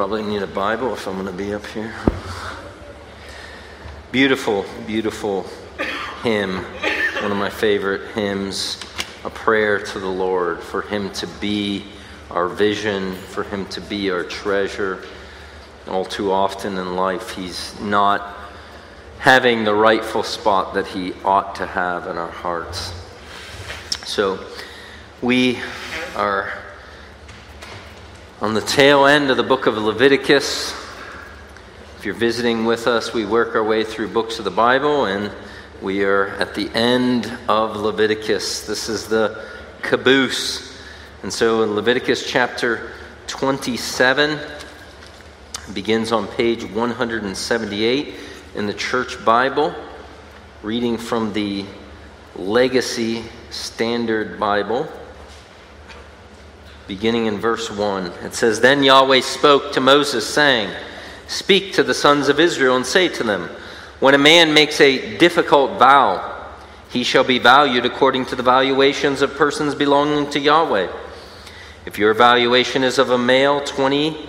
probably need a Bible if I'm going to be up here. Beautiful, beautiful hymn. One of my favorite hymns. A prayer to the Lord for Him to be our vision, for Him to be our treasure. All too often in life, He's not having the rightful spot that He ought to have in our hearts. So, we are on the tail end of the book of Leviticus. If you're visiting with us, we work our way through books of the Bible, and we are at the end of Leviticus. This is the caboose. And so in Leviticus chapter 27, begins on page 178 in the church Bible, reading from the Legacy Standard Bible beginning in verse 1. It says, Then Yahweh spoke to Moses, saying, Speak to the sons of Israel and say to them, When a man makes a difficult vow, he shall be valued according to the valuations of persons belonging to Yahweh. If your valuation is of a male 20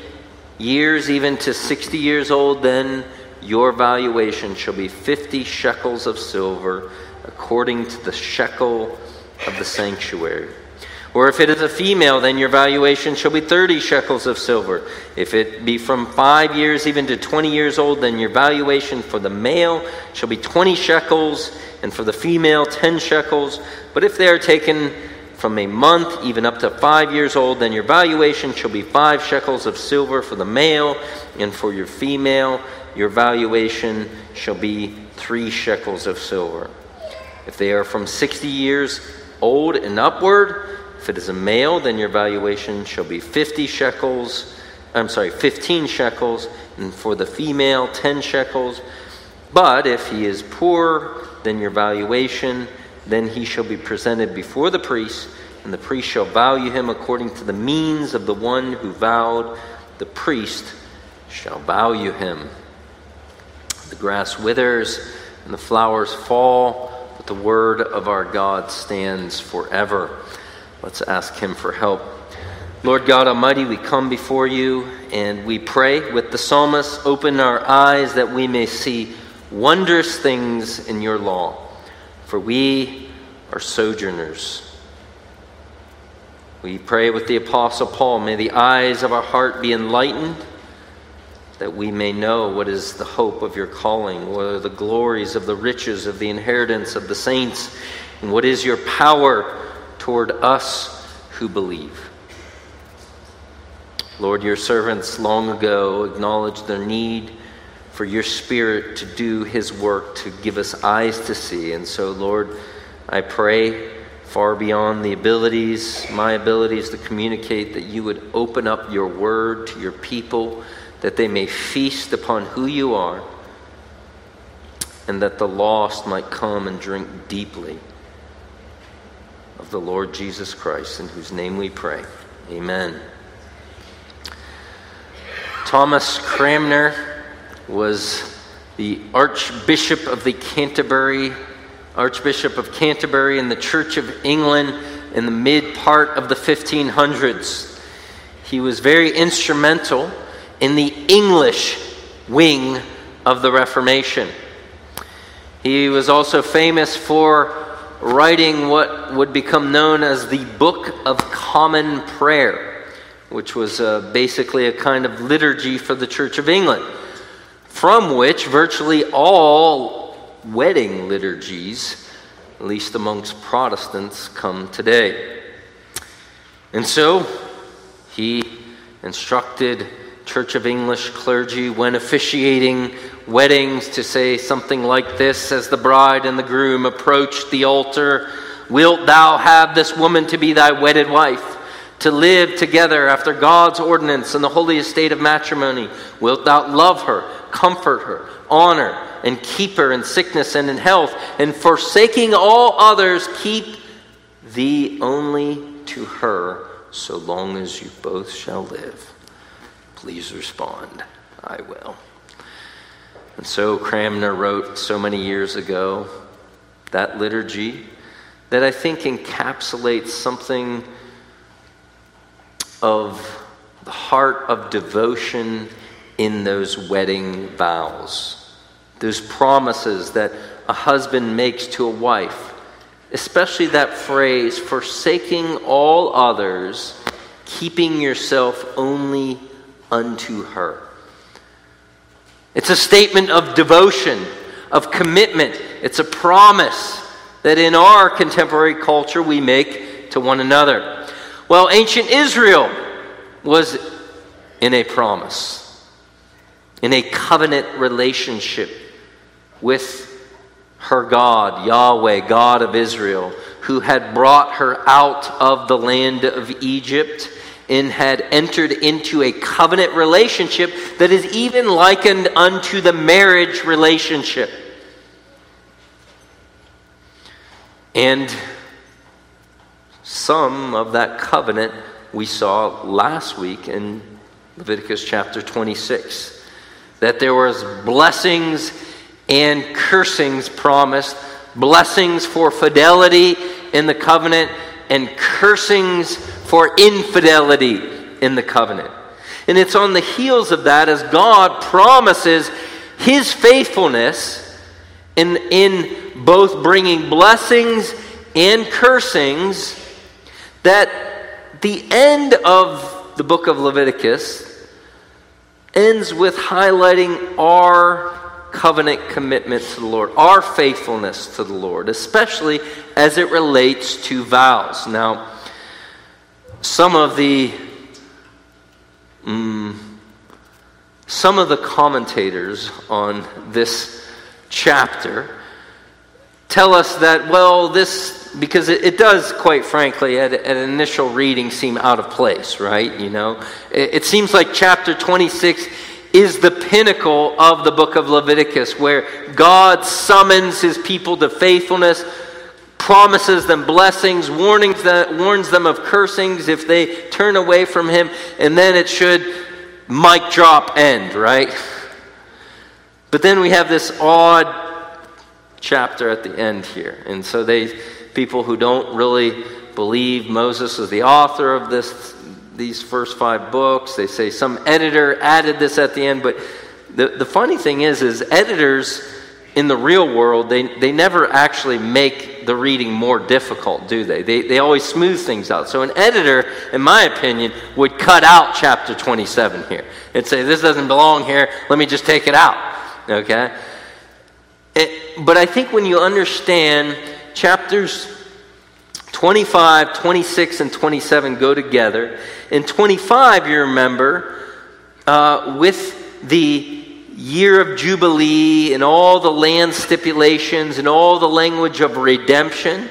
years, even to 60 years old, then your valuation shall be 50 shekels of silver, according to the shekel of the sanctuary. Or if it is a female, then your valuation shall be 30 shekels of silver. If it be from five years even to 20 years old, then your valuation for the male shall be 20 shekels, and for the female, 10 shekels. But if they are taken from a month even up to five years old, then your valuation shall be five shekels of silver for the male, and for your female, your valuation shall be three shekels of silver. If they are from 60 years old and upward, if it is a male, then your valuation shall be 50 shekels. I'm sorry, 15 shekels, and for the female, 10 shekels. But if he is poor, then your valuation, then he shall be presented before the priest, and the priest shall value him according to the means of the one who vowed. The priest shall value him. The grass withers and the flowers fall, but the word of our God stands forever. Let's ask Him for help. Lord God Almighty, we come before you and we pray with the psalmist, open our eyes that we may see wondrous things in your law, for we are sojourners. We pray with the Apostle Paul, may the eyes of our heart be enlightened, that we may know what is the hope of your calling, what are the glories of the riches of the inheritance of the saints, and what is your power toward us who believe. Lord, your servants long ago acknowledged their need for your Spirit to do His work, to give us eyes to see. And so, Lord, I pray far beyond the abilities, my abilities to communicate, that you would open up your word to your people, that they may feast upon who you are, and that the lost might come and drink deeply the Lord Jesus Christ, in whose name we pray. Amen. Thomas Cranmer was the Archbishop of the Canterbury, Archbishop of Canterbury in the Church of England in the mid part of the 1500s. He was very instrumental in the English wing of the Reformation. He was also famous for writing what would become known as the Book of Common Prayer, which was uh, basically a kind of liturgy for the Church of England, from which virtually all wedding liturgies, at least amongst Protestants, come today. And so he instructed Church of English clergy when officiating weddings to say something like this as the bride and the groom approach the altar Wilt thou have this woman to be thy wedded wife? To live together after God's ordinance in the holy estate of matrimony? Wilt thou love her, comfort her, honor, and keep her in sickness and in health, and forsaking all others, keep thee only to her so long as you both shall live? Please respond. I will. And so Cranmer wrote so many years ago that liturgy that I think encapsulates something of the heart of devotion in those wedding vows, those promises that a husband makes to a wife, especially that phrase, forsaking all others, keeping yourself only unto her. It's a statement of devotion, of commitment. It's a promise that in our contemporary culture we make to one another. Well, ancient Israel was in a promise, in a covenant relationship with her God, Yahweh, God of Israel, who had brought her out of the land of Egypt and had entered into a covenant relationship that is even likened unto the marriage relationship. And some of that covenant we saw last week in Leviticus chapter 26 that there was blessings and cursings promised blessings for fidelity in the covenant and cursings for infidelity in the covenant and it's on the heels of that as god promises his faithfulness in, in both bringing blessings and cursings that the end of the book of Leviticus ends with highlighting our covenant commitment to the Lord, our faithfulness to the Lord, especially as it relates to vows. Now, some of the um, some of the commentators on this chapter tell us that well this because it, it, does, quite frankly, at, at, an initial reading, seem out of place, right? You know, it, it seems like chapter 26 is the pinnacle of the book of Leviticus, where God summons his people to faithfulness, promises them blessings, warnings that, warns them of cursings if they turn away from him, and then it should mic drop end, right? But then we have this odd chapter at the end here. And so they people who don't really believe Moses is the author of this, these first five books. They say some editor added this at the end. But the, the funny thing is, is editors in the real world, they, they never actually make the reading more difficult, do they? they? They always smooth things out. So an editor, in my opinion, would cut out chapter 27 here and say, this doesn't belong here. Let me just take it out. Okay? It, but I think when you understand chapters 25, 26, and 27 go together. In 25, you remember, uh, with the year of Jubilee and all the land stipulations and all the language of redemption,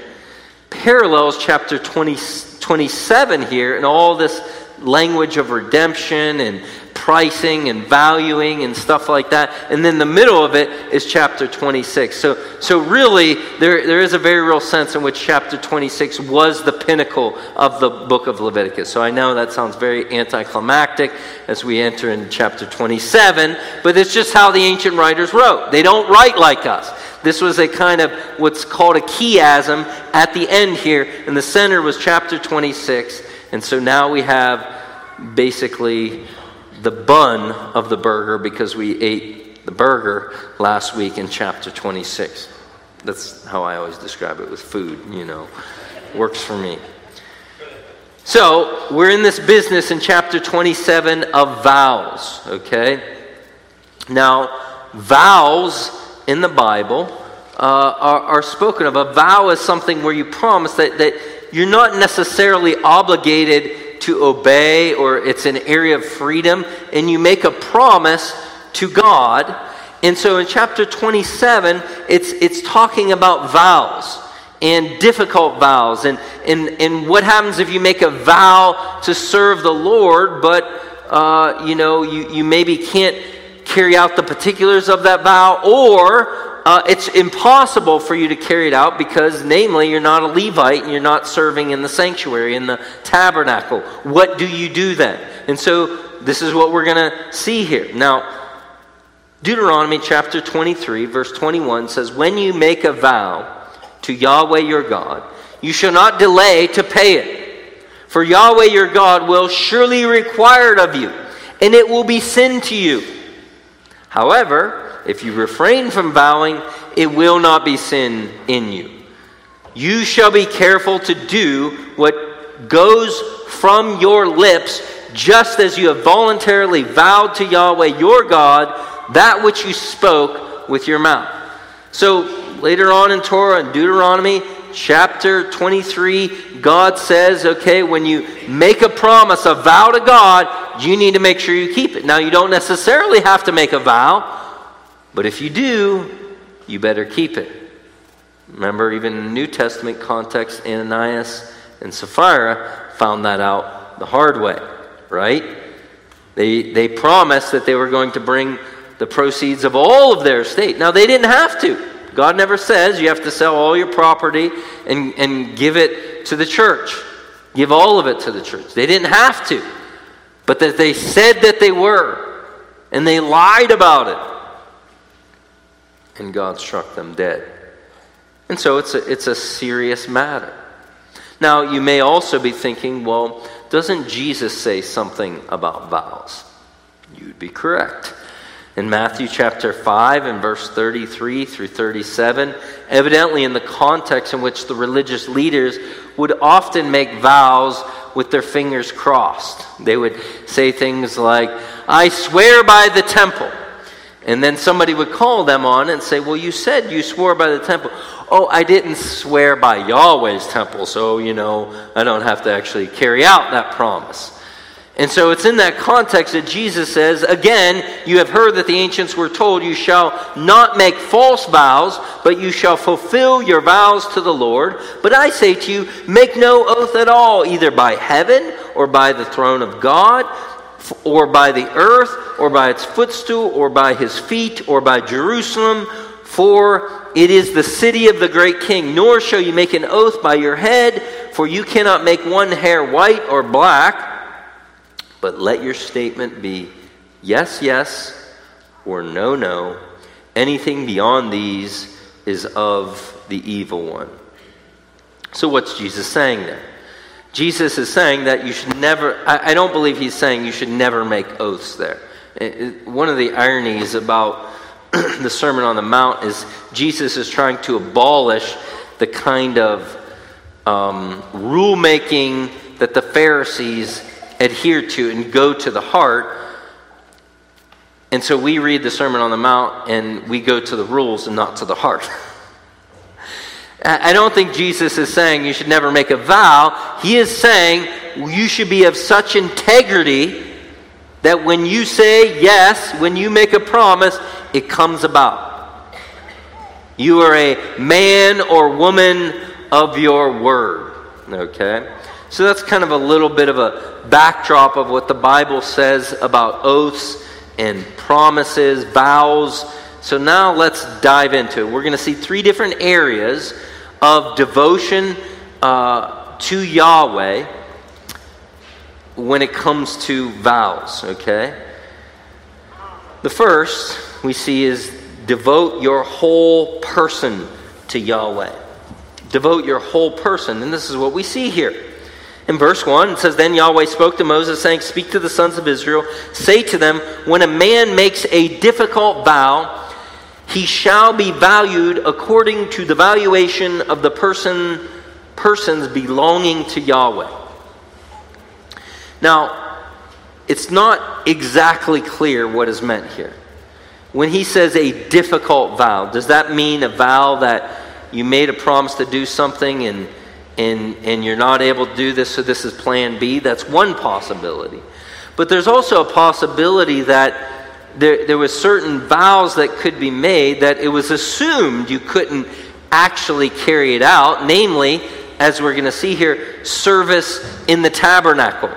parallels chapter 20, 27 here and all this language of redemption and pricing and valuing and stuff like that. And then the middle of it is chapter 26. So, so really, there, there is a very real sense in which chapter 26 was the pinnacle of the book of Leviticus. So I know that sounds very anticlimactic as we enter in chapter 27, but it's just how the ancient writers wrote. They don't write like us. This was a kind of what's called a chiasm at the end here, and the center was chapter 26. And so now we have basically the bun of the burger because we ate the burger last week in chapter 26. That's how I always describe it with food, you know. Works for me. So, we're in this business in chapter 27 of vows, okay? Now, vows in the Bible uh, are, are spoken of. A vow is something where you promise that, that you're not necessarily obligated to obey or it's an area of freedom, and you make a promise to God. And so in chapter 27, it's, it's talking about vows and difficult vows and, and, and what happens if you make a vow to serve the Lord, but uh, you know, you, you maybe can't carry out the particulars of that vow, or uh, it's impossible for you to carry it out because, namely, you're not a Levite and you're not serving in the sanctuary, in the tabernacle. What do you do then? And so, this is what we're going to see here. Now, Deuteronomy chapter 23, verse 21 says, When you make a vow to Yahweh your God, you shall not delay to pay it. For Yahweh your God will surely require it of you, and it will be sin to you. However, if you refrain from vowing, it will not be sin in you. You shall be careful to do what goes from your lips, just as you have voluntarily vowed to Yahweh your God that which you spoke with your mouth. So later on in Torah and Deuteronomy, chapter 23, God says, okay, when you make a promise, a vow to God, you need to make sure you keep it. Now, you don't necessarily have to make a vow, but if you do, you better keep it. Remember, even in the New Testament context, Ananias and Sapphira found that out the hard way, right? They, they promised that they were going to bring the proceeds of all of their estate. Now, they didn't have to. God never says you have to sell all your property and, and give it to the church. Give all of it to the church. They didn't have to. But that they said that they were. And they lied about it. And God struck them dead. And so it's a, it's a serious matter. Now, you may also be thinking, well, doesn't Jesus say something about vows? You'd be correct in Matthew chapter 5 and verse 33 through 37, evidently in the context in which the religious leaders would often make vows with their fingers crossed. They would say things like, I swear by the temple. And then somebody would call them on and say, Well, you said you swore by the temple. Oh, I didn't swear by Yahweh's temple, so, you know, I don't have to actually carry out that promise. And so it's in that context that Jesus says, Again, you have heard that the ancients were told, You shall not make false vows, but you shall fulfill your vows to the Lord. But I say to you, make no oath at all, either by heaven, or by the throne of God, or by the earth, or by its footstool, or by his feet, or by Jerusalem. For it is the city of the great king. Nor shall you make an oath by your head, for you cannot make one hair white or black but let your statement be yes, yes, or no, no. Anything beyond these is of the evil one. So, what's Jesus saying there? Jesus is saying that you should never, I, I don't believe he's saying you should never make oaths there. It, it, one of the ironies about the Sermon on the Mount is Jesus is trying to abolish the kind of um, rule making that the Pharisees adhere to and go to the heart. And so we read the Sermon on the Mount and we go to the rules and not to the heart. I don't think Jesus is saying you should never make a vow. He is saying you should be of such integrity that when you say yes, when you make a promise, it comes about. You are a man or woman of your word. Okay? So that's kind of a little bit of a backdrop of what the Bible says about oaths and promises, vows. So now let's dive into it. We're going to see three different areas of devotion uh, to Yahweh when it comes to vows, okay? The first we see is devote your whole person to Yahweh. Devote your whole person. And this is what we see here. In verse 1, it says, Then Yahweh spoke to Moses, saying, Speak to the sons of Israel, say to them, When a man makes a difficult vow, he shall be valued according to the valuation of the person persons belonging to Yahweh. Now, it's not exactly clear what is meant here. When he says a difficult vow, does that mean a vow that you made a promise to do something and and, and you're not able to do this, so this is plan B. That's one possibility. But there's also a possibility that there, there was certain vows that could be made that it was assumed you couldn't actually carry it out, namely, as we're going to see here, service in the tabernacle.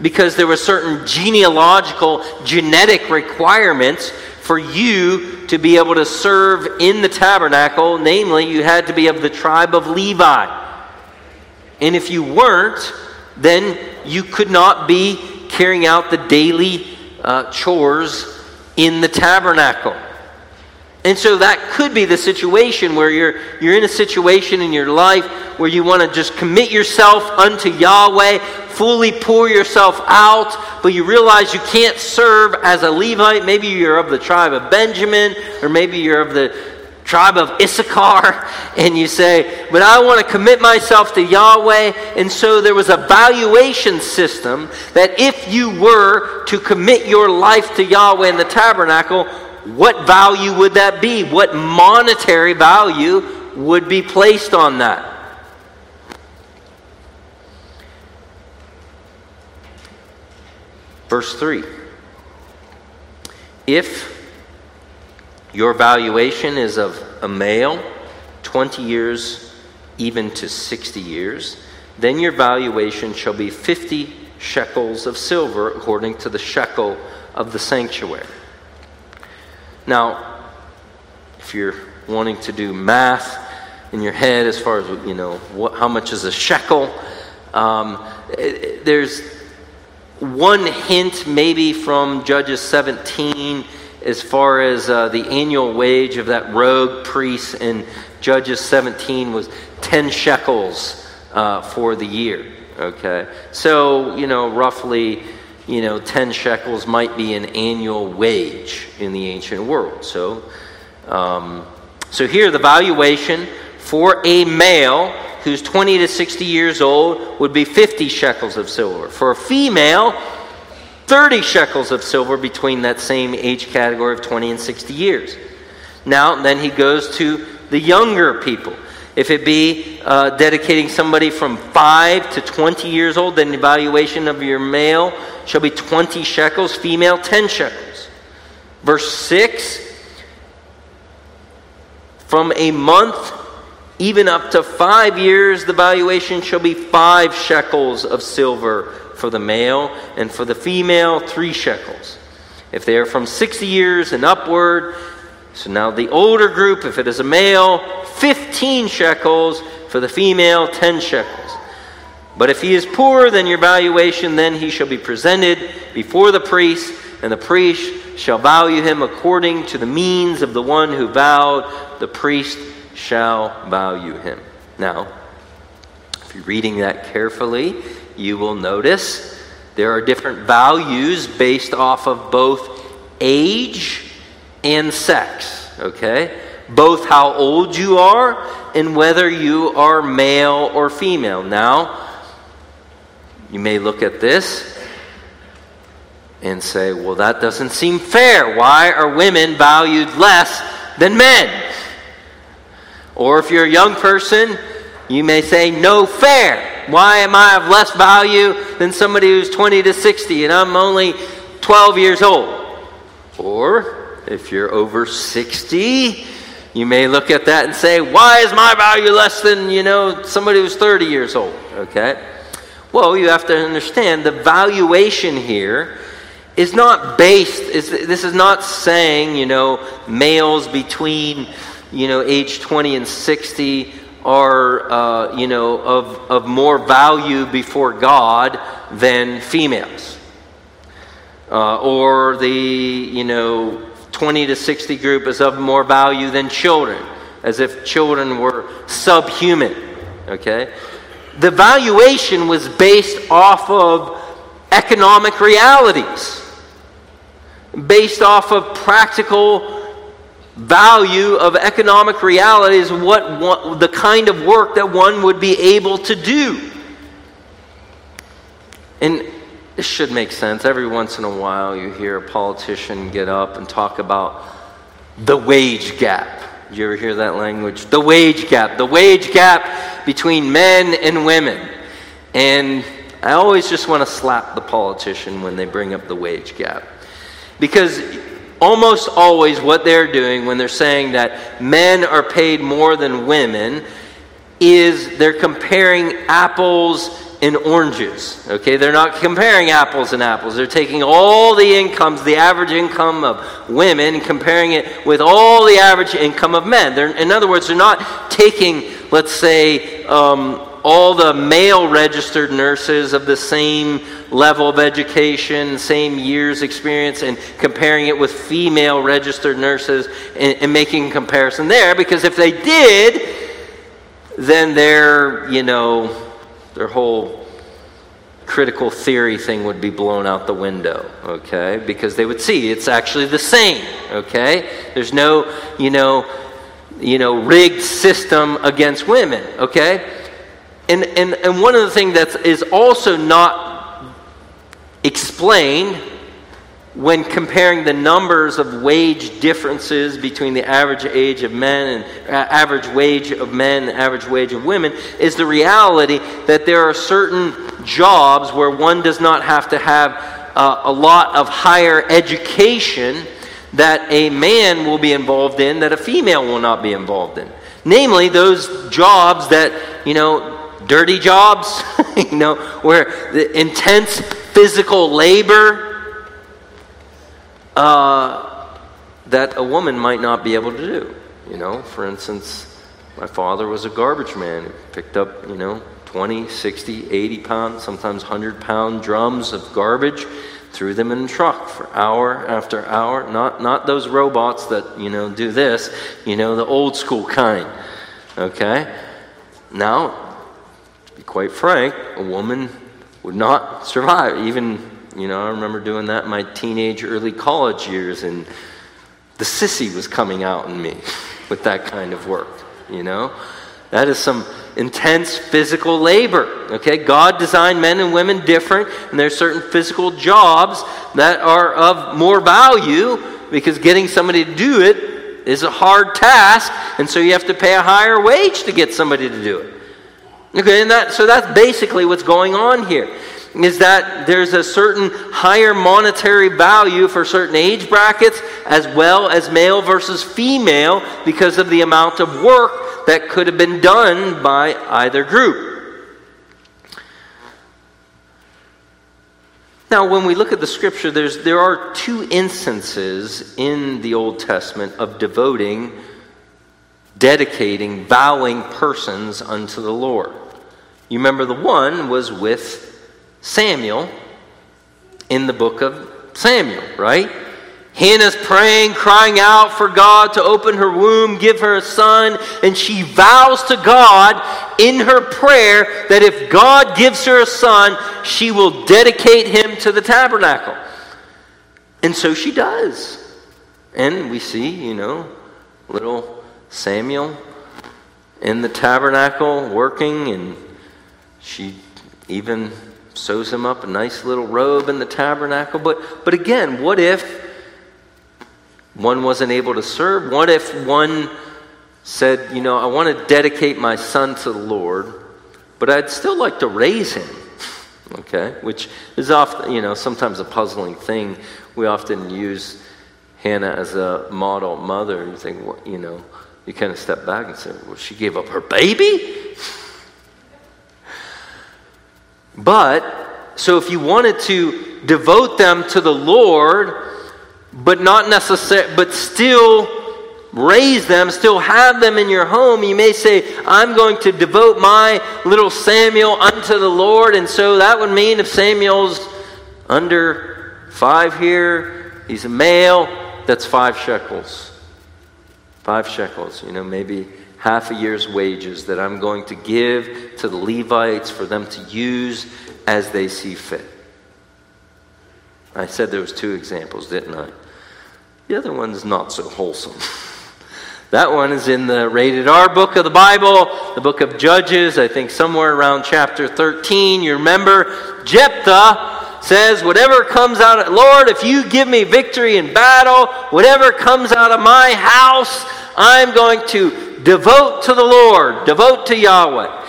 Because there were certain genealogical, genetic requirements for you to be able to serve in the tabernacle. Namely, you had to be of the tribe of Levi. And if you weren't, then you could not be carrying out the daily uh, chores in the tabernacle. And so that could be the situation where you're, you're in a situation in your life where you want to just commit yourself unto Yahweh, fully pour yourself out, but you realize you can't serve as a Levite. Maybe you're of the tribe of Benjamin, or maybe you're of the tribe of Issachar, and you say, But I want to commit myself to Yahweh. And so there was a valuation system that if you were to commit your life to Yahweh in the tabernacle, what value would that be? What monetary value would be placed on that? Verse 3 If your valuation is of a male, 20 years even to 60 years, then your valuation shall be 50 shekels of silver according to the shekel of the sanctuary. Now, if you're wanting to do math in your head as far as, you know, what, how much is a shekel, um, there's one hint maybe from Judges 17 as far as uh, the annual wage of that rogue priest in Judges 17 was 10 shekels uh, for the year. Okay? So, you know, roughly you know, 10 shekels might be an annual wage in the ancient world. So, um, so here the valuation for a male who's 20 to 60 years old would be 50 shekels of silver. For a female, 30 shekels of silver between that same age category of 20 and 60 years. Now, then he goes to the younger people. If it be uh, dedicating somebody from 5 to 20 years old, then the valuation of your male shall be 20 shekels, female 10 shekels. Verse 6 From a month even up to five years, the valuation shall be five shekels of silver for the male, and for the female, three shekels. If they are from 60 years and upward, so now the older group, if it is a male, 15 shekels, for the female, 10 shekels. But if he is poor than your valuation, then he shall be presented before the priest, and the priest shall value him according to the means of the one who vowed. The priest shall value him. Now, if you're reading that carefully, you will notice there are different values based off of both age and sex. Okay? Both how old you are and whether you are male or female. Now, you may look at this and say, well, that doesn't seem fair. Why are women valued less than men? Or if you're a young person, you may say, no fair. Why am I of less value than somebody who's 20 to 60 and I'm only 12 years old? Or if you're over 60, you may look at that and say, why is my value less than, you know, somebody who's 30 years old? Okay? Well, you have to understand the valuation here is not based, is, this is not saying, you know, males between, you know, age 20 and 60 are, uh, you know, of, of more value before God than females. Uh, or the, you know, 20 to 60 group is of more value than children, as if children were subhuman. Okay? the valuation was based off of economic realities, based off of practical value of economic realities, what one, the kind of work that one would be able to do. And this should make sense. Every once in a while, you hear a politician get up and talk about the wage gap. You ever hear that language? The wage gap. The wage gap between men and women. And I always just want to slap the politician when they bring up the wage gap. Because almost always what they're doing when they're saying that men are paid more than women is they're comparing apples and oranges. Okay, they're not comparing apples and apples. They're taking all the incomes, the average income of women, comparing it with all the average income of men. They're, in other words, they're not taking, let's say, um, all the male registered nurses of the same level of education, same years experience, and comparing it with female registered nurses and, and making a comparison there. Because if they did, then their, you know, their whole critical theory thing would be blown out the window, okay? Because they would see it's actually the same, okay? There's no, you know, you know, rigged system against women, okay? And, and, and one of the things that is also not explained when comparing the numbers of wage differences between the average age of men and uh, average wage of men and average wage of women is the reality that there are certain jobs where one does not have to have uh, a lot of higher education that a man will be involved in that a female will not be involved in. Namely those jobs that you know dirty jobs you know where the intense physical labor uh, that a woman might not be able to do. You know, for instance, my father was a garbage man who picked up, you know, 20, 60, 80 pound, sometimes 100 pound drums of garbage, threw them in a truck for hour after hour. Not, not those robots that, you know, do this, you know, the old school kind. Okay? Now, quite frank, a woman would not survive, even you know, I remember doing that in my teenage, early college years, and the sissy was coming out in me with that kind of work, you know? That is some intense physical labor. Okay, God designed men and women different, and there's certain physical jobs that are of more value because getting somebody to do it is a hard task, and so you have to pay a higher wage to get somebody to do it. Okay, and that so that's basically what's going on here is that there's a certain higher monetary value for certain age brackets as well as male versus female because of the amount of work that could have been done by either group. Now, when we look at the scripture, there's, there are two instances in the Old Testament of devoting, dedicating, vowing persons unto the Lord. You remember the one was with Samuel in the book of Samuel, right? Hannah's praying, crying out for God to open her womb, give her a son, and she vows to God in her prayer that if God gives her a son, she will dedicate him to the tabernacle. And so she does. And we see, you know, little Samuel in the tabernacle working, and she even sews him up a nice little robe in the tabernacle. But, but again, what if one wasn't able to serve? What if one said, you know, I want to dedicate my son to the Lord, but I'd still like to raise him? Okay, which is often, you know, sometimes a puzzling thing. We often use Hannah as a model mother. You think, well, you know, you kind of step back and say, well, she gave up her baby? But, so if you wanted to devote them to the Lord, but not necessarily, but still raise them, still have them in your home, you may say, I'm going to devote my little Samuel unto the Lord. And so that would mean if Samuel's under five here, he's a male, that's five shekels. Five shekels, you know, maybe half a year's wages that I'm going to give to the Levites for them to use as they see fit. I said there was two examples, didn't I? The other one's not so wholesome. that one is in the rated R book of the Bible, the book of Judges, I think somewhere around chapter 13. You remember Jephthah says, Whatever comes out of, Lord, if you give me victory in battle, whatever comes out of my house, I'm going to Devote to the Lord, devote to Yahweh.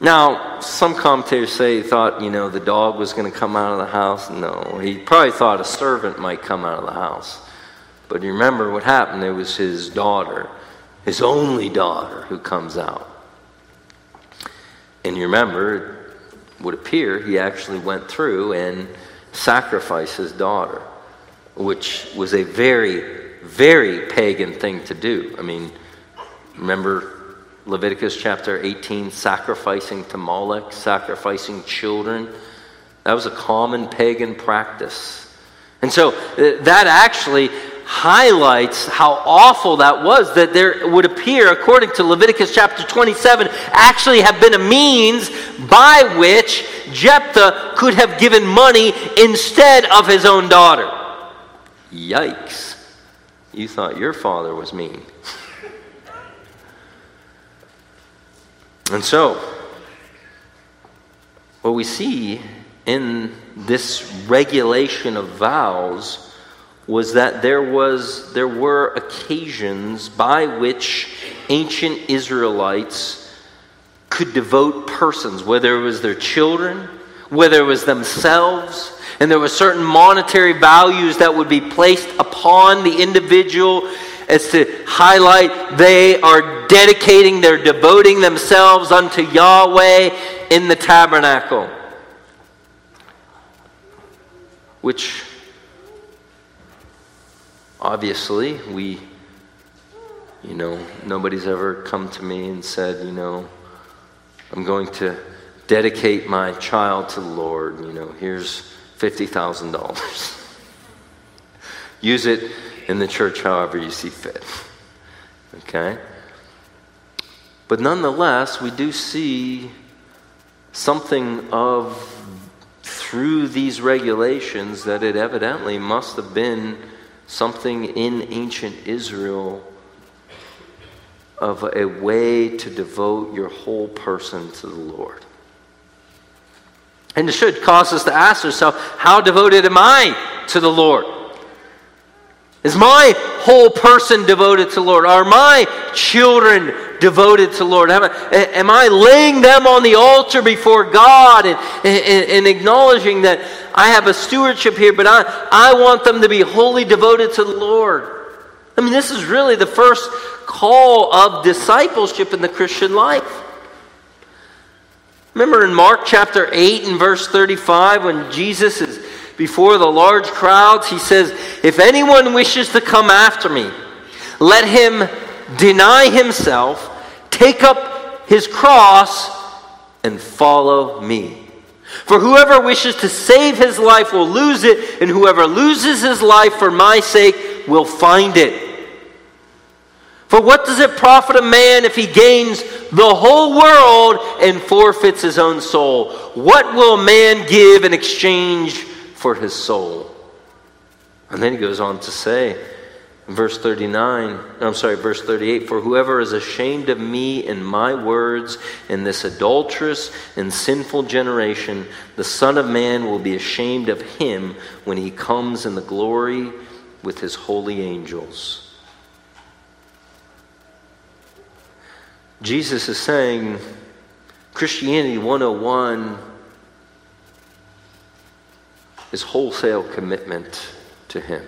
Now, some commentators say he thought, you know, the dog was going to come out of the house. No, he probably thought a servant might come out of the house. But you remember what happened? It was his daughter, his only daughter, who comes out. And you remember, it would appear he actually went through and sacrificed his daughter, which was a very very pagan thing to do. I mean, remember, Leviticus chapter 18, sacrificing to Moloch, sacrificing children. That was a common pagan practice. And so uh, that actually highlights how awful that was that there would appear, according to Leviticus chapter 27, actually have been a means by which Jephthah could have given money instead of his own daughter. Yikes. You thought your father was mean. and so, what we see in this regulation of vows was that there was there were occasions by which ancient Israelites could devote persons, whether it was their children, whether it was themselves, and there were certain monetary values that would be placed upon the individual as to highlight they are dedicating, they're devoting themselves unto Yahweh in the tabernacle. Which obviously we, you know, nobody's ever come to me and said, you know, I'm going to dedicate my child to the Lord. You know, here's $50,000. Use it in the church however you see fit. Okay? But nonetheless, we do see something of, through these regulations, that it evidently must have been something in ancient Israel of a way to devote your whole person to the Lord. And it should cause us to ask ourselves, how devoted am I to the Lord? Is my whole person devoted to the Lord? Are my children devoted to the Lord? Am I, am I laying them on the altar before God and, and, and, acknowledging that I have a stewardship here, but I, I want them to be wholly devoted to the Lord? I mean, this is really the first call of discipleship in the Christian life. Remember in Mark chapter 8 and verse 35 when Jesus is before the large crowds, he says, If anyone wishes to come after me, let him deny himself, take up his cross, and follow me. For whoever wishes to save his life will lose it, and whoever loses his life for my sake will find it. For what does it profit a man if he gains the whole world and forfeits his own soul? What will a man give in exchange for his soul? And then he goes on to say, verse 39, I'm sorry, verse 38 For whoever is ashamed of me and my words in this adulterous and sinful generation, the Son of Man will be ashamed of him when he comes in the glory with his holy angels. Jesus is saying Christianity 101 is wholesale commitment to Him.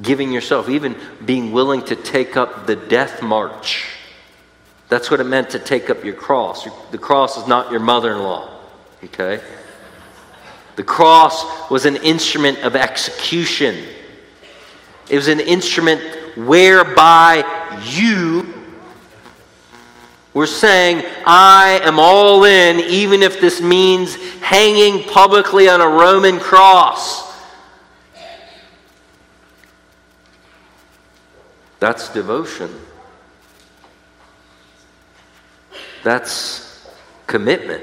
Giving yourself, even being willing to take up the death march. That's what it meant to take up your cross. The cross is not your mother in law, okay? The cross was an instrument of execution, it was an instrument whereby you were saying, I am all in, even if this means hanging publicly on a Roman cross. That's devotion. That's commitment.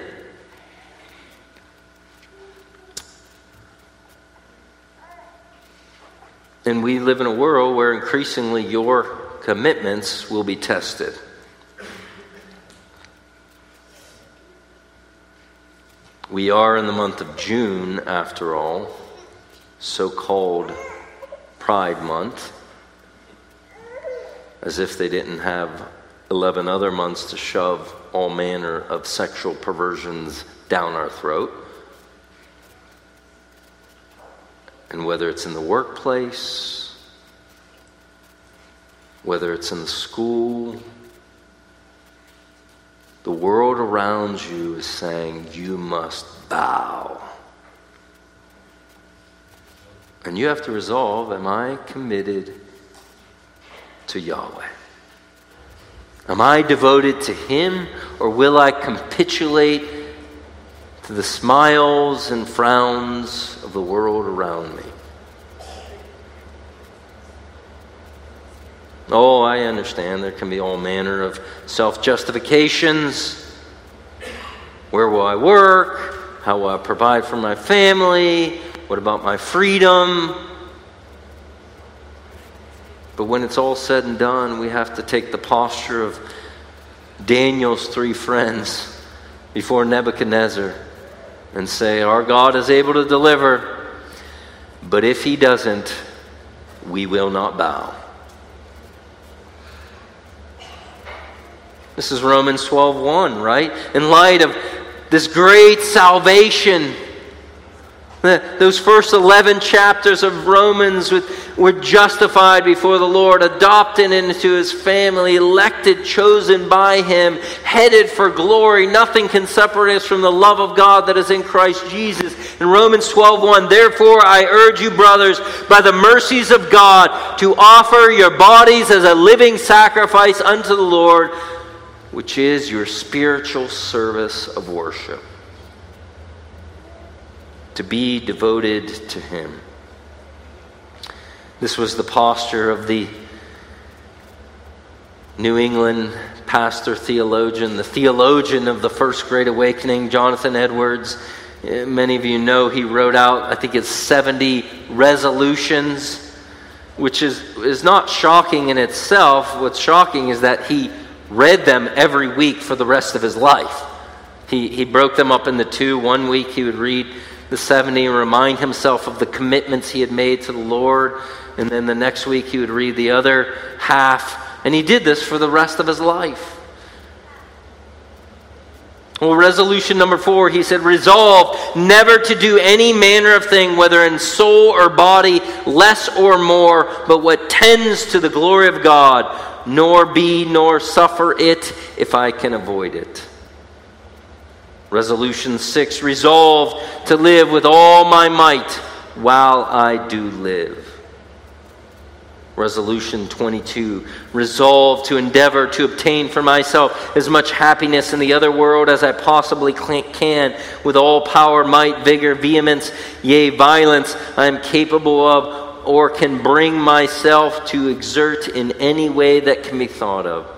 And we live in a world where increasingly your commitments will be tested. We are in the month of June, after all, so called Pride Month, as if they didn't have 11 other months to shove all manner of sexual perversions down our throat. And whether it's in the workplace, whether it's in the school, the world around you is saying, You must bow. And you have to resolve Am I committed to Yahweh? Am I devoted to Him, or will I capitulate to the smiles and frowns of the world around me? Oh, I understand there can be all manner of self justifications. Where will I work? How will I provide for my family? What about my freedom? But when it's all said and done, we have to take the posture of Daniel's three friends before Nebuchadnezzar and say, Our God is able to deliver, but if he doesn't, we will not bow. This is Romans 12:1, right? In light of this great salvation those first 11 chapters of Romans were justified before the Lord, adopted into his family, elected, chosen by him, headed for glory. Nothing can separate us from the love of God that is in Christ Jesus. In Romans 12:1, therefore I urge you brothers by the mercies of God to offer your bodies as a living sacrifice unto the Lord, which is your spiritual service of worship to be devoted to Him. This was the posture of the New England pastor theologian, the theologian of the First Great Awakening, Jonathan Edwards. Many of you know he wrote out, I think it's 70 resolutions, which is, is not shocking in itself. What's shocking is that he read them every week for the rest of his life. He, he broke them up into two. One week he would read the 70 and remind himself of the commitments he had made to the Lord. And then the next week he would read the other half. And he did this for the rest of his life. Well, resolution number four, he said, resolve never to do any manner of thing, whether in soul or body, less or more, but what tends to the glory of God, nor be nor suffer it if I can avoid it. Resolution 6 Resolve to live with all my might while I do live. Resolution 22 Resolve to endeavor to obtain for myself as much happiness in the other world as I possibly can with all power, might, vigor, vehemence, yea, violence I am capable of or can bring myself to exert in any way that can be thought of.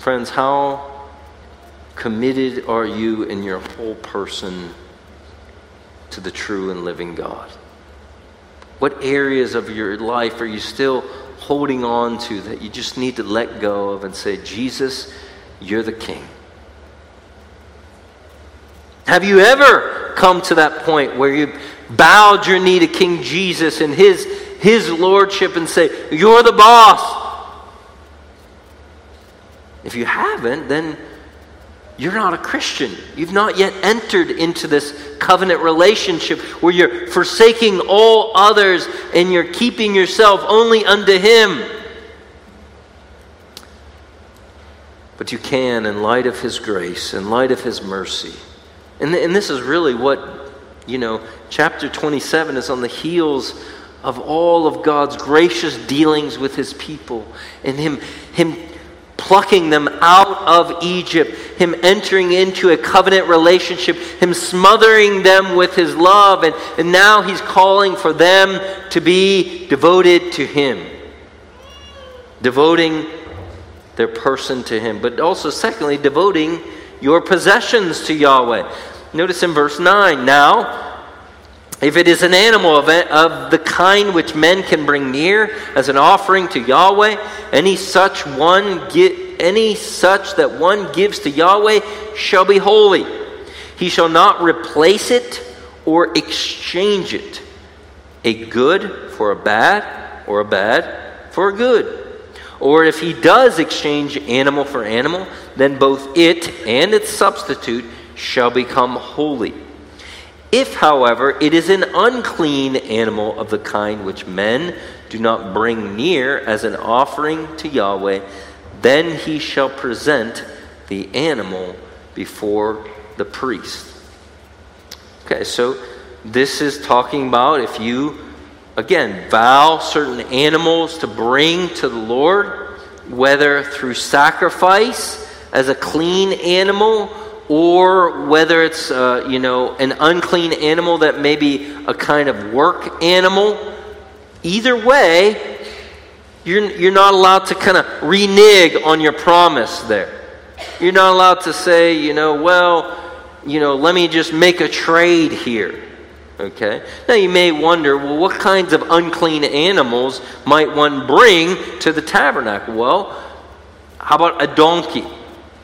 Friends, how committed are you in your whole person to the true and living God? What areas of your life are you still holding on to that you just need to let go of and say, Jesus, you're the King? Have you ever come to that point where you bowed your knee to King Jesus and his, his lordship and say, You're the boss? If you haven't, then you're not a Christian. You've not yet entered into this covenant relationship where you're forsaking all others and you're keeping yourself only unto Him. But you can, in light of His grace, in light of His mercy. And, and this is really what, you know, chapter 27 is on the heels of all of God's gracious dealings with His people and Him, him plucking them out of Egypt, Him entering into a covenant relationship, Him smothering them with His love, and, and now He's calling for them to be devoted to Him. Devoting their person to Him, but also, secondly, devoting your possessions to Yahweh. Notice in verse 9 now, if it is an animal of, of the kind which men can bring near as an offering to Yahweh, any such one get, any such that one gives to Yahweh shall be holy. He shall not replace it or exchange it. A good for a bad, or a bad for a good. Or if he does exchange animal for animal, then both it and its substitute shall become holy. If, however, it is an unclean animal of the kind which men do not bring near as an offering to Yahweh, then he shall present the animal before the priest. Okay, so this is talking about if you again, vow certain animals to bring to the Lord, whether through sacrifice as a clean animal or whether it's uh, you know an unclean animal that may be a kind of work animal either way you're, you're not allowed to kind of renege on your promise there. You're not allowed to say you know well you know let me just make a trade here okay? Now you may wonder well what kinds of unclean animals might one bring to the tabernacle? Well how about a donkey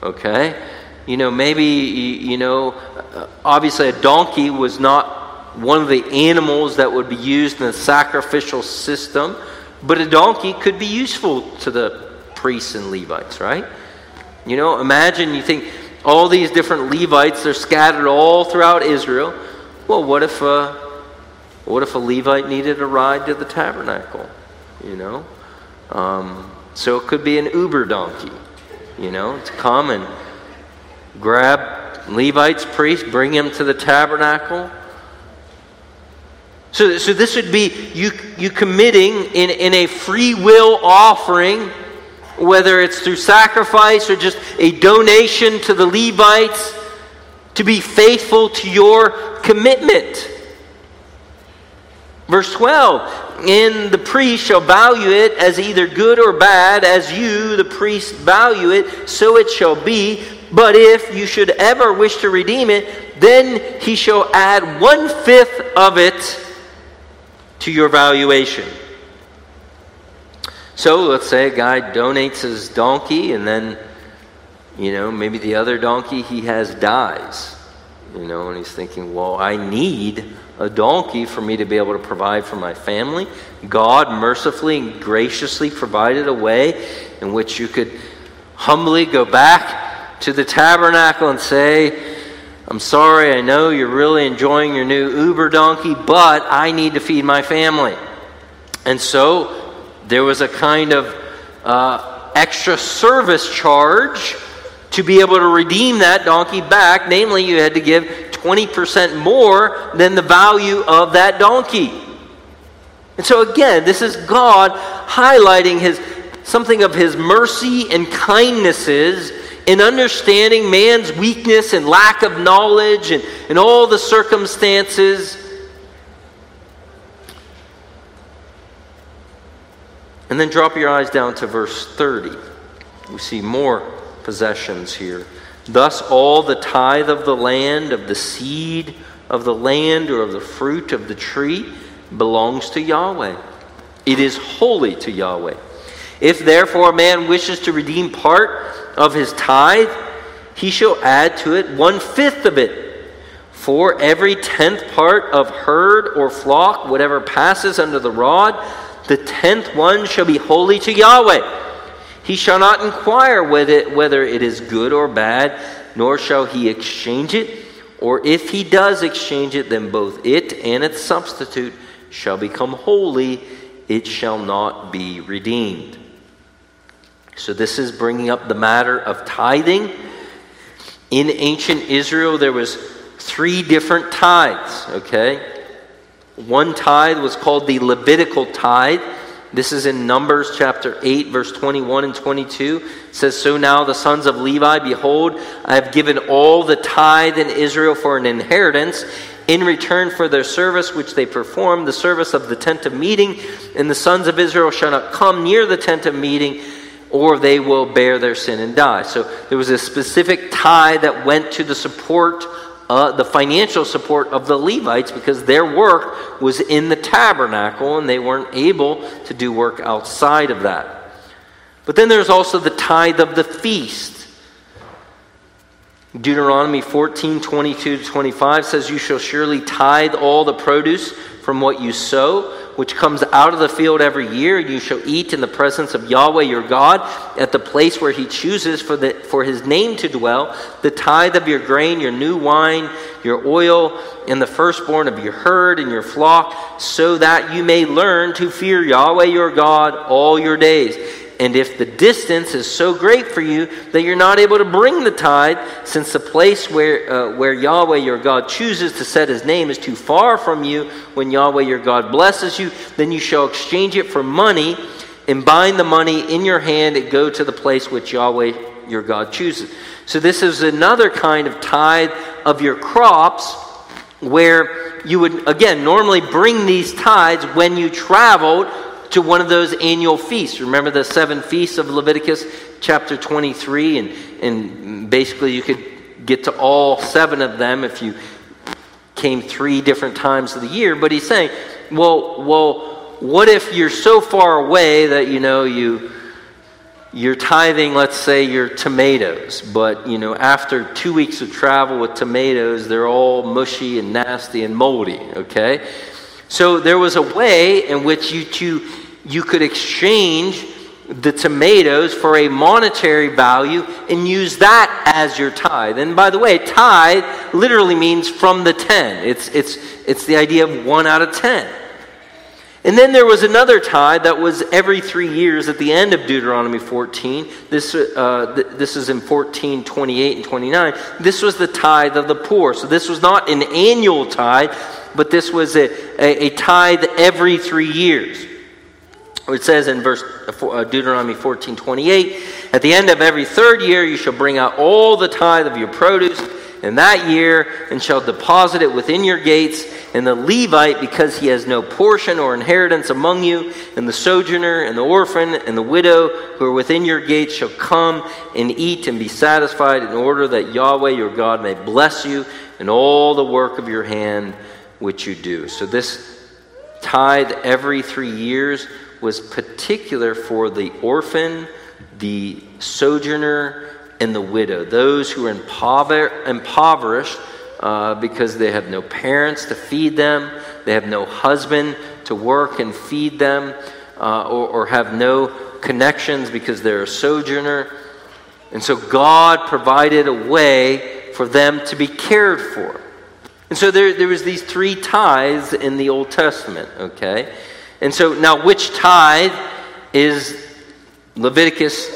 okay you know, maybe, you know, uh, obviously a donkey was not one of the animals that would be used in the sacrificial system, but a donkey could be useful to the priests and Levites, right? You know, imagine you think all these different Levites, they're scattered all throughout Israel. Well, what if, uh, what if a Levite needed a ride to the tabernacle? You know? Um, so it could be an Uber donkey, you know, it's come and grab Levites, priests, bring him to the tabernacle. So, so this would be you, you committing in, in a free will offering, whether it's through sacrifice or just a donation to the Levites, to be faithful to your commitment. Verse 12, and the priest shall value it as either good or bad, as you, the priest, value it, so it shall be. But if you should ever wish to redeem it, then he shall add one fifth of it to your valuation. So let's say a guy donates his donkey, and then, you know, maybe the other donkey he has dies. You know, and he's thinking, well, I need a donkey for me to be able to provide for my family. God mercifully and graciously provided a way in which you could humbly go back to the tabernacle and say, I'm sorry, I know you're really enjoying your new Uber donkey, but I need to feed my family. And so there was a kind of uh, extra service charge to be able to redeem that donkey back. Namely, you had to give 20% more than the value of that donkey. And so again, this is God highlighting his something of his mercy and kindnesses in understanding man's weakness and lack of knowledge and, and all the circumstances. And then drop your eyes down to verse 30. We see more possessions here. Thus, all the tithe of the land, of the seed of the land, or of the fruit of the tree belongs to Yahweh. It is holy to Yahweh. If therefore a man wishes to redeem part of his tithe, he shall add to it one fifth of it. For every tenth part of herd or flock, whatever passes under the rod, the tenth one shall be holy to Yahweh. He shall not inquire with it whether it is good or bad, nor shall he exchange it. Or if he does exchange it, then both it and its substitute shall become holy, it shall not be redeemed. So, this is bringing up the matter of tithing. In ancient Israel, there was three different tithes, okay? One tithe was called the Levitical tithe. This is in Numbers chapter 8, verse 21 and 22. It says, So now the sons of Levi, behold, I have given all the tithe in Israel for an inheritance in return for their service which they perform, the service of the tent of meeting. And the sons of Israel shall not come near the tent of meeting or they will bear their sin and die. So there was a specific tithe that went to the support, uh, the financial support of the Levites because their work was in the tabernacle and they weren't able to do work outside of that. But then there's also the tithe of the feast. Deuteronomy 14, 22 to 25 says, You shall surely tithe all the produce from what you sow which comes out of the field every year. You shall eat in the presence of Yahweh your God at the place where he chooses for, the, for his name to dwell, the tithe of your grain, your new wine, your oil, and the firstborn of your herd and your flock, so that you may learn to fear Yahweh your God all your days. And if the distance is so great for you that you're not able to bring the tithe, since the place where, uh, where Yahweh your God chooses to set his name is too far from you, when Yahweh your God blesses you, then you shall exchange it for money and bind the money in your hand and go to the place which Yahweh your God chooses. So, this is another kind of tithe of your crops where you would, again, normally bring these tithes when you traveled to one of those annual feasts. Remember the seven feasts of Leviticus chapter 23? And, and basically, you could get to all seven of them if you came three different times of the year. But he's saying, well, well, what if you're so far away that you know you you're tithing, let's say, your tomatoes, but you know, after two weeks of travel with tomatoes, they're all mushy and nasty and moldy, okay? So there was a way in which you, to, you could exchange the tomatoes for a monetary value and use that as your tithe. And by the way, tithe literally means from the ten. It's, it's, it's the idea of one out of ten. And then there was another tithe that was every three years at the end of Deuteronomy 14. This, uh, th- this is in 14, 28, and 29. This was the tithe of the poor. So this was not an annual tithe, but this was a, a, a tithe every three years. It says in verse uh, Deuteronomy 14, 28, at the end of every third year you shall bring out all the tithe of your produce in that year and shall deposit it within your gates. And the Levite, because he has no portion or inheritance among you, and the sojourner, and the orphan, and the widow who are within your gates shall come and eat and be satisfied in order that Yahweh your God may bless you in all the work of your hand which you do. So this tithe every three years was particular for the orphan, the sojourner, and the widow, those who are impover- impoverished uh, because they have no parents to feed them, they have no husband to work and feed them, uh, or, or have no connections because they're a sojourner. And so God provided a way for them to be cared for. And so there, there was these three tithes in the Old Testament, okay? And so now which tithe is Leviticus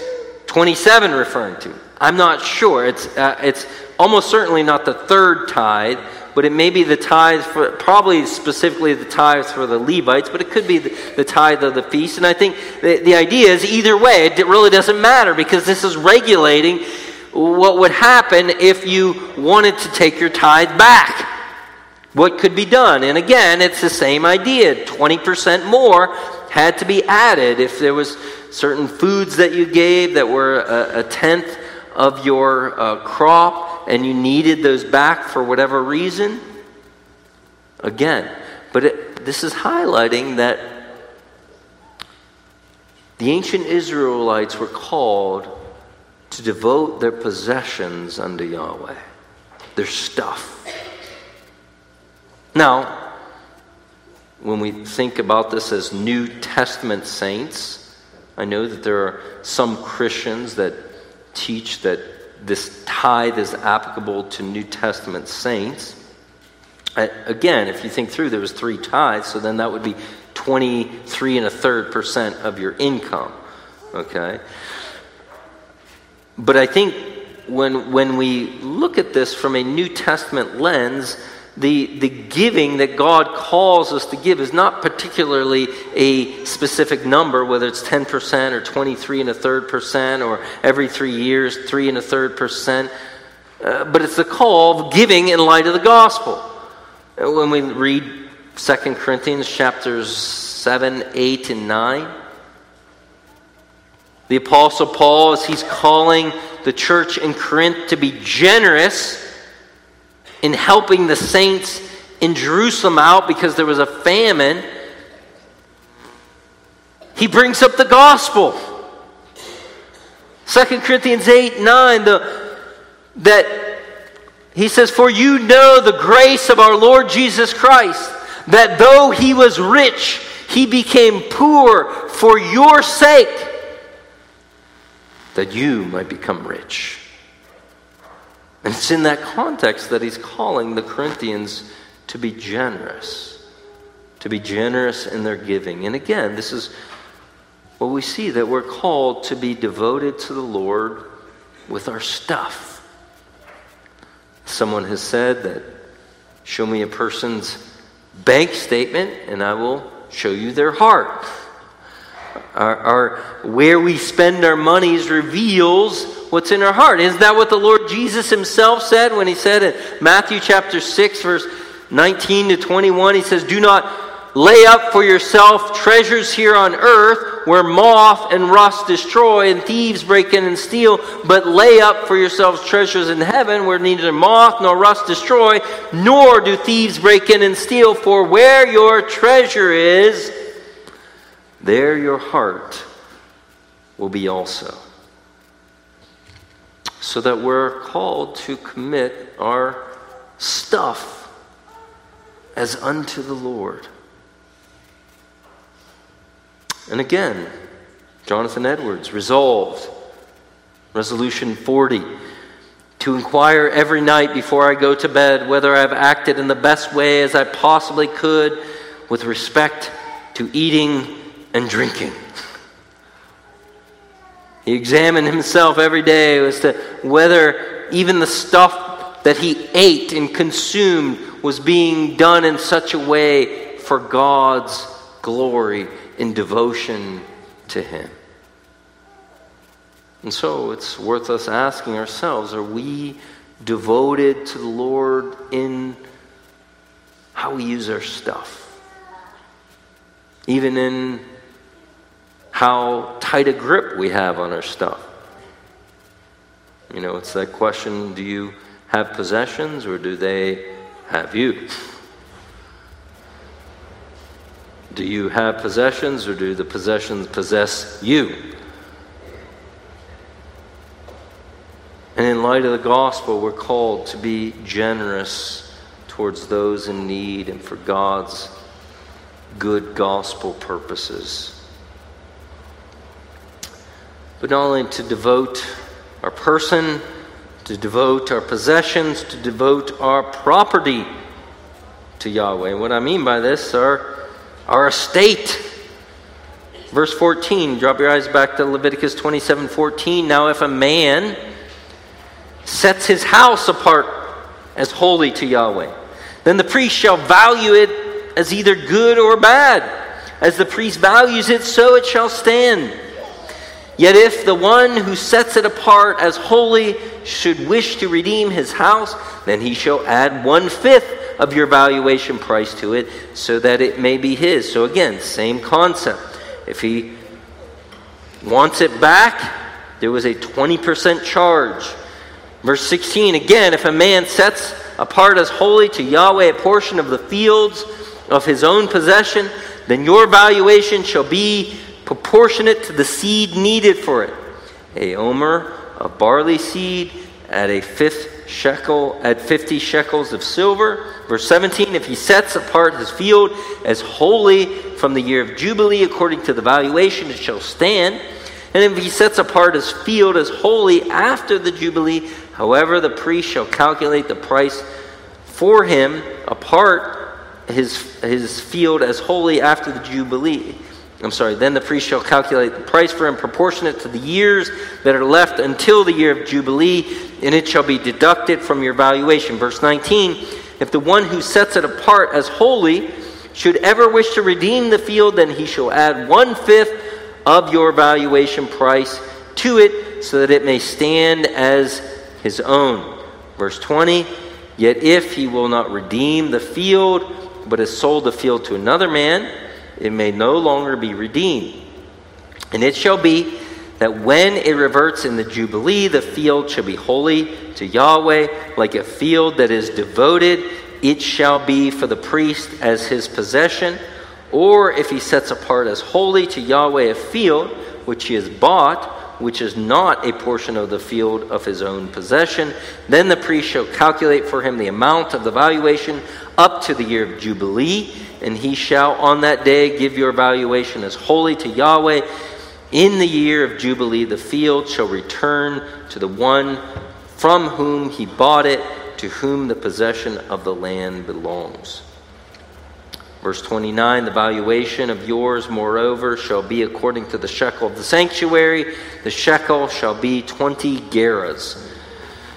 27 referring to? I'm not sure. It's, uh, it's almost certainly not the third tithe, but it may be the tithe for, probably specifically the tithes for the Levites, but it could be the, the tithe of the feast. And I think the, the idea is either way, it really doesn't matter because this is regulating what would happen if you wanted to take your tithe back. What could be done? And again, it's the same idea. 20% more had to be added if there was certain foods that you gave that were a, a tenth of your uh, crop and you needed those back for whatever reason, again, but it, this is highlighting that the ancient Israelites were called to devote their possessions unto Yahweh, their stuff. Now, when we think about this as New Testament saints, I know that there are some Christians that teach that this tithe is applicable to New Testament saints. Again, if you think through, there was three tithes, so then that would be 23 and a third percent of your income. Okay? But I think when, when we look at this from a New Testament lens, the, the giving that God calls us to give is not particularly a specific number, whether it's 10% or 23 and a third percent or every three years, three and a third percent. Uh, but it's the call of giving in light of the gospel. Uh, when we read 2 Corinthians chapters 7, 8, and 9, the Apostle Paul, as he's calling the church in Corinth to be generous, in helping the saints in Jerusalem out because there was a famine, he brings up the gospel. 2 Corinthians 8 9, the, that he says, For you know the grace of our Lord Jesus Christ, that though he was rich, he became poor for your sake, that you might become rich. And it's in that context that he's calling the Corinthians to be generous, to be generous in their giving. And again, this is Well, we see that we're called to be devoted to the Lord with our stuff. Someone has said that show me a person's bank statement and I will show you their heart. Our, our, where we spend our monies reveals what's in our heart. Isn't that what the Lord Jesus himself said when he said in Matthew chapter 6, verse 19 to 21? He says, Do not Lay up for yourself treasures here on earth where moth and rust destroy and thieves break in and steal, but lay up for yourselves treasures in heaven where neither moth nor rust destroy, nor do thieves break in and steal. For where your treasure is, there your heart will be also. So that we're called to commit our stuff as unto the Lord. And again, Jonathan Edwards resolved, resolution 40, to inquire every night before I go to bed whether I've acted in the best way as I possibly could with respect to eating and drinking. He examined himself every day as to whether even the stuff that he ate and consumed was being done in such a way for God's glory in devotion to Him. And so it's worth us asking ourselves are we devoted to the Lord in how we use our stuff? Even in how tight a grip we have on our stuff. You know, it's that question do you have possessions or do they have you? Do you have possessions or do the possessions possess you? And in light of the gospel, we're called to be generous towards those in need and for God's good gospel purposes. But not only to devote our person, to devote our possessions, to devote our property to Yahweh. What I mean by this are our estate. Verse 14, drop your eyes back to Leviticus 27 14. Now, if a man sets his house apart as holy to Yahweh, then the priest shall value it as either good or bad. As the priest values it, so it shall stand. Yet if the one who sets it apart as holy should wish to redeem his house, then he shall add one fifth of your valuation price to it so that it may be his. So again, same concept. If he wants it back, there was a 20% charge. Verse 16 again, if a man sets apart as holy to Yahweh a portion of the fields of his own possession, then your valuation shall be proportionate to the seed needed for it. A omer of barley seed at a fifth shekel, at 50 shekels of silver Verse 17 If he sets apart his field as holy from the year of Jubilee, according to the valuation, it shall stand. And if he sets apart his field as holy after the Jubilee, however, the priest shall calculate the price for him apart his, his field as holy after the Jubilee. I'm sorry, then the priest shall calculate the price for him proportionate to the years that are left until the year of Jubilee, and it shall be deducted from your valuation. Verse 19 if the one who sets it apart as holy should ever wish to redeem the field, then he shall add one fifth of your valuation price to it, so that it may stand as his own. Verse 20 Yet if he will not redeem the field, but has sold the field to another man, it may no longer be redeemed. And it shall be that when it reverts in the Jubilee, the field shall be holy to Yahweh, like a field that is devoted, it shall be for the priest as his possession. Or if he sets apart as holy to Yahweh a field which he has bought, which is not a portion of the field of his own possession, then the priest shall calculate for him the amount of the valuation up to the year of Jubilee, and he shall on that day give your valuation as holy to Yahweh in the year of Jubilee, the field shall return to the one from whom he bought it, to whom the possession of the land belongs. Verse 29 The valuation of yours, moreover, shall be according to the shekel of the sanctuary. The shekel shall be 20 gerahs.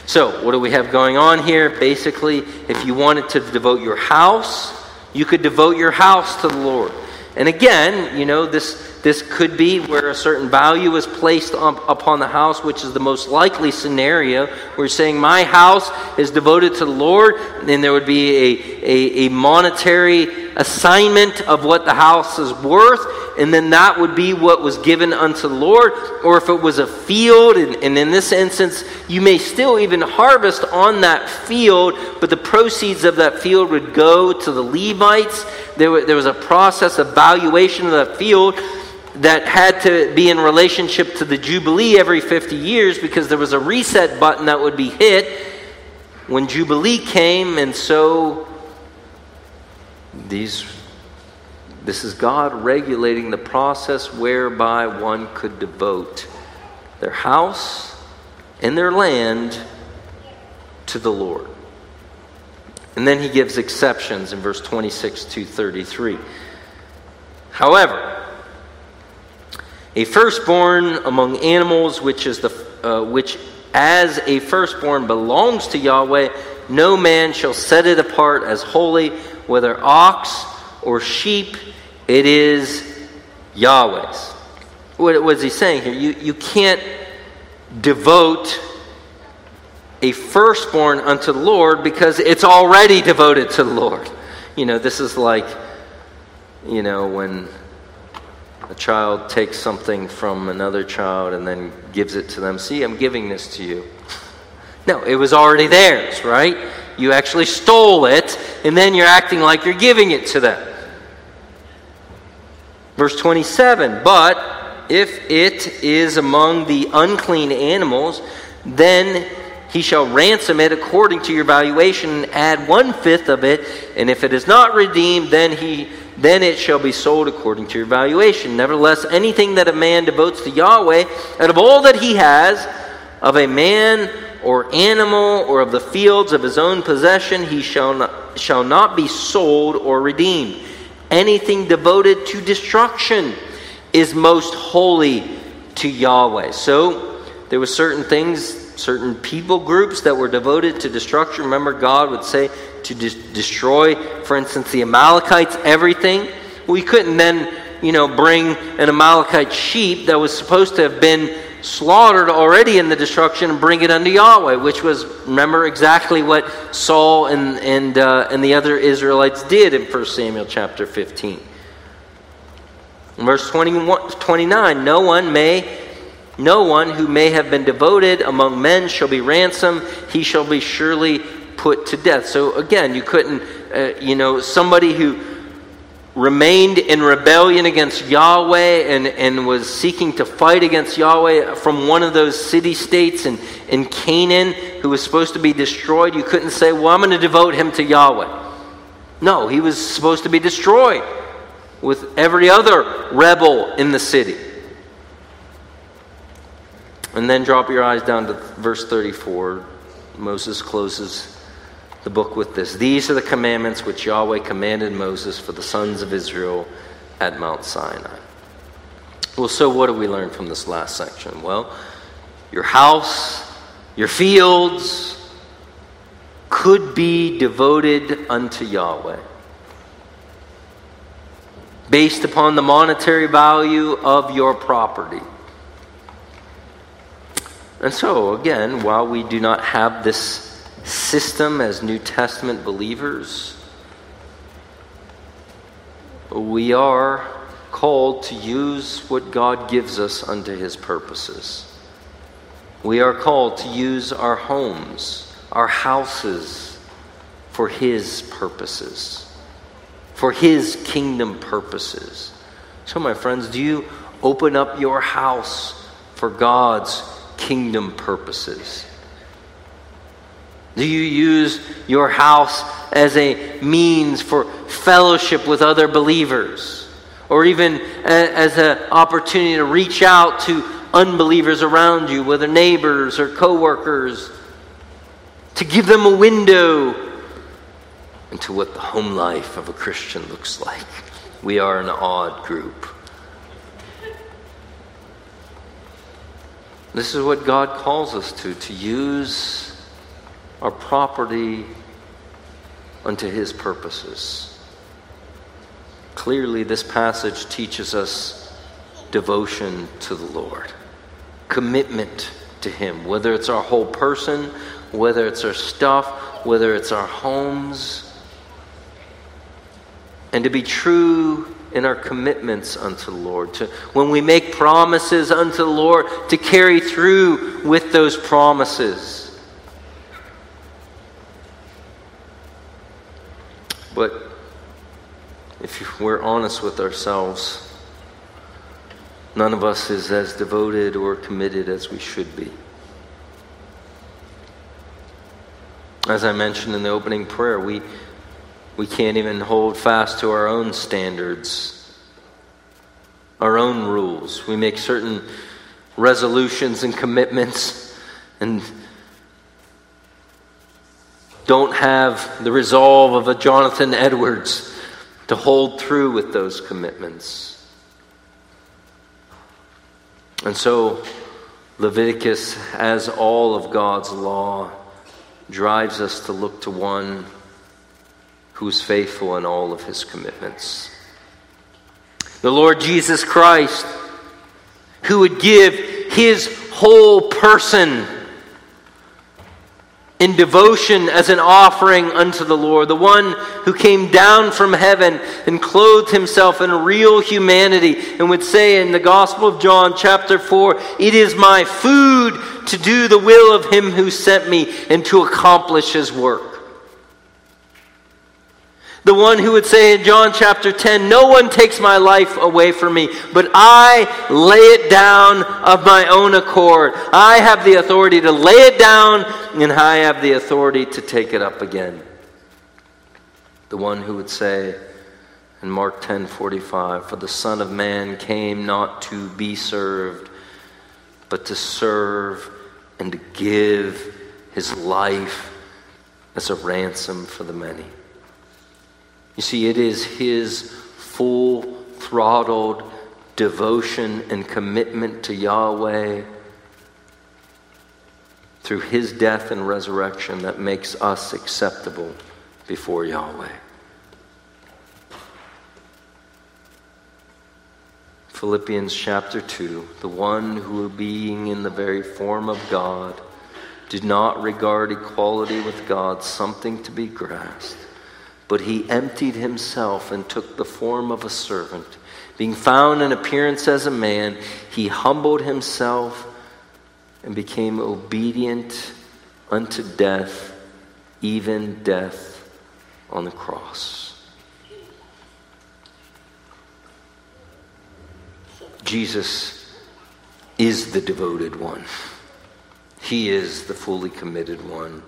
So, what do we have going on here? Basically, if you wanted to devote your house, you could devote your house to the Lord. And again, you know, this this could be where a certain value is placed upon the house, which is the most likely scenario. We're saying, My house is devoted to the Lord, and there would be a, a, a monetary assignment of what the house is worth, and then that would be what was given unto the Lord. Or if it was a field, and, and in this instance, you may still even harvest on that field, but the proceeds of that field would go to the Levites. There, there was a process of valuation of that field that had to be in relationship to the Jubilee every 50 years because there was a reset button that would be hit when Jubilee came, and so these this is God regulating the process whereby one could devote their house and their land to the Lord. And then he gives exceptions in verse 26 to 33. However, a firstborn among animals, which is the uh, which as a firstborn belongs to Yahweh, no man shall set it apart as holy, whether ox or sheep, it is Yahweh's. What was he saying here? You, you can't devote a firstborn unto the Lord because it's already devoted to the Lord. You know, this is like, you know, when a child takes something from another child and then gives it to them. See, I'm giving this to you. No, it was already theirs, right? You actually stole it, and then you're acting like you're giving it to them. Verse 27 But if it is among the unclean animals, then he shall ransom it according to your valuation and add one fifth of it. And if it is not redeemed, then he then it shall be sold according to your valuation. Nevertheless, anything that a man devotes to Yahweh, out of all that he has, of a man or animal or of the fields of his own possession, he shall not, shall not be sold or redeemed. Anything devoted to destruction is most holy to Yahweh. So there were certain things, certain people groups that were devoted to destruction. Remember, God would say, to de- destroy, for instance, the Amalekites, everything. We couldn't then, you know, bring an Amalekite sheep that was supposed to have been slaughtered already in the destruction and bring it unto Yahweh, which was, remember, exactly what Saul and, and, uh, and the other Israelites did in 1 Samuel chapter 15. In verse 21, 29, no one may no one who may have been devoted among men shall be ransomed. He shall be surely put to death. So again, you couldn't, uh, you know, somebody who remained in rebellion against Yahweh and, and was seeking to fight against Yahweh from one of those city states in, in Canaan who was supposed to be destroyed, you couldn't say, well, I'm going to devote him to Yahweh. No, he was supposed to be destroyed with every other rebel in the city. And then drop your eyes down to verse 34. Moses closes the book with this These are the commandments which Yahweh commanded Moses for the sons of Israel at Mount Sinai. Well, so what do we learn from this last section? Well, your house, your fields could be devoted unto Yahweh based upon the monetary value of your property. And so, again, while we do not have this system as New Testament believers. We are called to use what God gives us unto his purposes. We are called to use our homes, our houses, for his purposes, for his kingdom purposes. So, my friends, do you open up your house for God's kingdom purposes? Do you use your house as a means for fellowship with other believers? Or even as an opportunity to reach out to unbelievers around you, whether neighbors or coworkers, to give them a window into what the home life of a Christian looks like. We are an odd group. This is what God calls us to, to use our property unto His purposes. Clearly, this passage teaches us devotion to the Lord, commitment to Him, whether it's our whole person, whether it's our stuff, whether it's our homes. And to be true in our commitments unto the Lord, to when we make promises unto the Lord, to carry through with those promises. But if we're honest with ourselves, none of us is as devoted or committed as we should be. As I mentioned in the opening prayer, we we can't even hold fast to our own standards, our own rules. We make certain resolutions and commitments and don't have the resolve of a Jonathan Edwards to hold through with those commitments. And so, Leviticus, as all of God's law, drives us to look to one who is faithful in all of his commitments. The Lord Jesus Christ, who would give his whole person in devotion as an offering unto the Lord, the one who came down from heaven and clothed himself in real humanity and would say in the Gospel of John, chapter 4, It is my food to do the will of him who sent me and to accomplish his work. The one who would say in John chapter 10, No one takes my life away from me, but I lay it down of my own accord. I have the authority to lay it down, and I have the authority to take it up again. The one who would say in Mark 10 45, For the Son of Man came not to be served, but to serve and to give his life as a ransom for the many. You see, it is his full throttled devotion and commitment to Yahweh through his death and resurrection that makes us acceptable before Yahweh. Philippians chapter 2 the one who, being in the very form of God, did not regard equality with God something to be grasped but he emptied himself and took the form of a servant. Being found in appearance as a man, he humbled himself and became obedient unto death, even death on the cross. Jesus is the devoted one. He is the fully committed one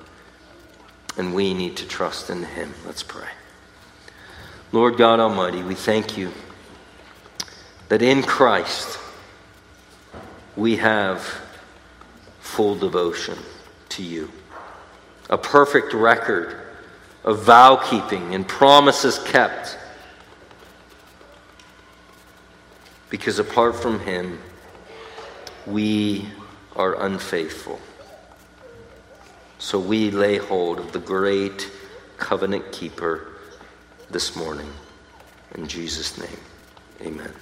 and we need to trust in Him. Let's pray. Lord God Almighty, we thank you that in Christ we have full devotion to you, a perfect record of vow keeping and promises kept. Because apart from Him, we are unfaithful. So we lay hold of the great covenant keeper this morning. In Jesus' name, amen.